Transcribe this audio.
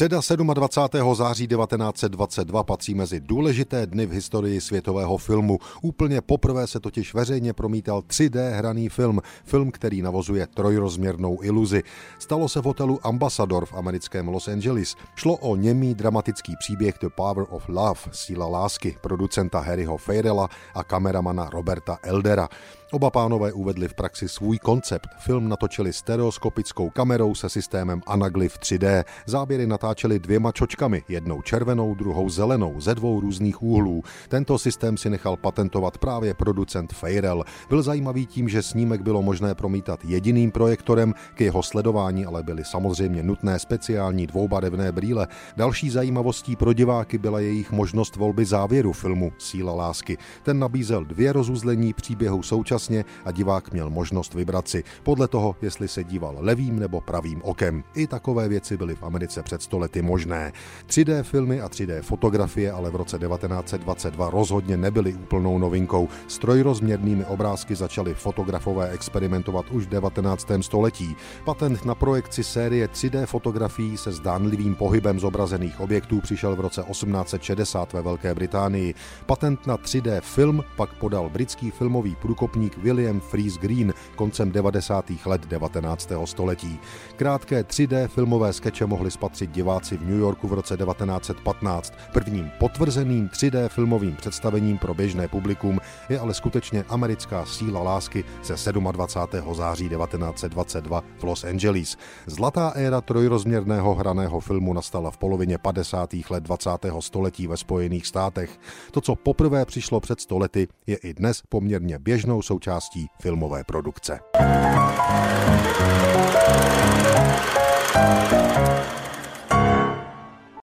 Středa 27. září 1922 patří mezi důležité dny v historii světového filmu. Úplně poprvé se totiž veřejně promítal 3D hraný film, film, který navozuje trojrozměrnou iluzi. Stalo se v hotelu Ambassador v americkém Los Angeles. Šlo o němý dramatický příběh The Power of Love, síla lásky, producenta Harryho Feirela a kameramana Roberta Eldera. Oba pánové uvedli v praxi svůj koncept. Film natočili stereoskopickou kamerou se systémem Anaglyph 3D. Záběry natáčeli dvěma čočkami, jednou červenou, druhou zelenou, ze dvou různých úhlů. Tento systém si nechal patentovat právě producent Feirel. Byl zajímavý tím, že snímek bylo možné promítat jediným projektorem, k jeho sledování ale byly samozřejmě nutné speciální dvoubarevné brýle. Další zajímavostí pro diváky byla jejich možnost volby závěru filmu Síla lásky. Ten nabízel dvě rozuzlení příběhu současně současně a divák měl možnost vybrat si podle toho, jestli se díval levým nebo pravým okem. I takové věci byly v Americe před stolety možné. 3D filmy a 3D fotografie ale v roce 1922 rozhodně nebyly úplnou novinkou. S trojrozměrnými obrázky začali fotografové experimentovat už v 19. století. Patent na projekci série 3D fotografií se zdánlivým pohybem zobrazených objektů přišel v roce 1860 ve Velké Británii. Patent na 3D film pak podal britský filmový průkopník hudebník William Freeze Green koncem 90. let 19. století. Krátké 3D filmové skeče mohli spatřit diváci v New Yorku v roce 1915. Prvním potvrzeným 3D filmovým představením pro běžné publikum je ale skutečně americká síla lásky ze 27. září 1922 v Los Angeles. Zlatá éra trojrozměrného hraného filmu nastala v polovině 50. let 20. století ve Spojených státech. To, co poprvé přišlo před stolety, je i dnes poměrně běžnou součástí filmové produkce.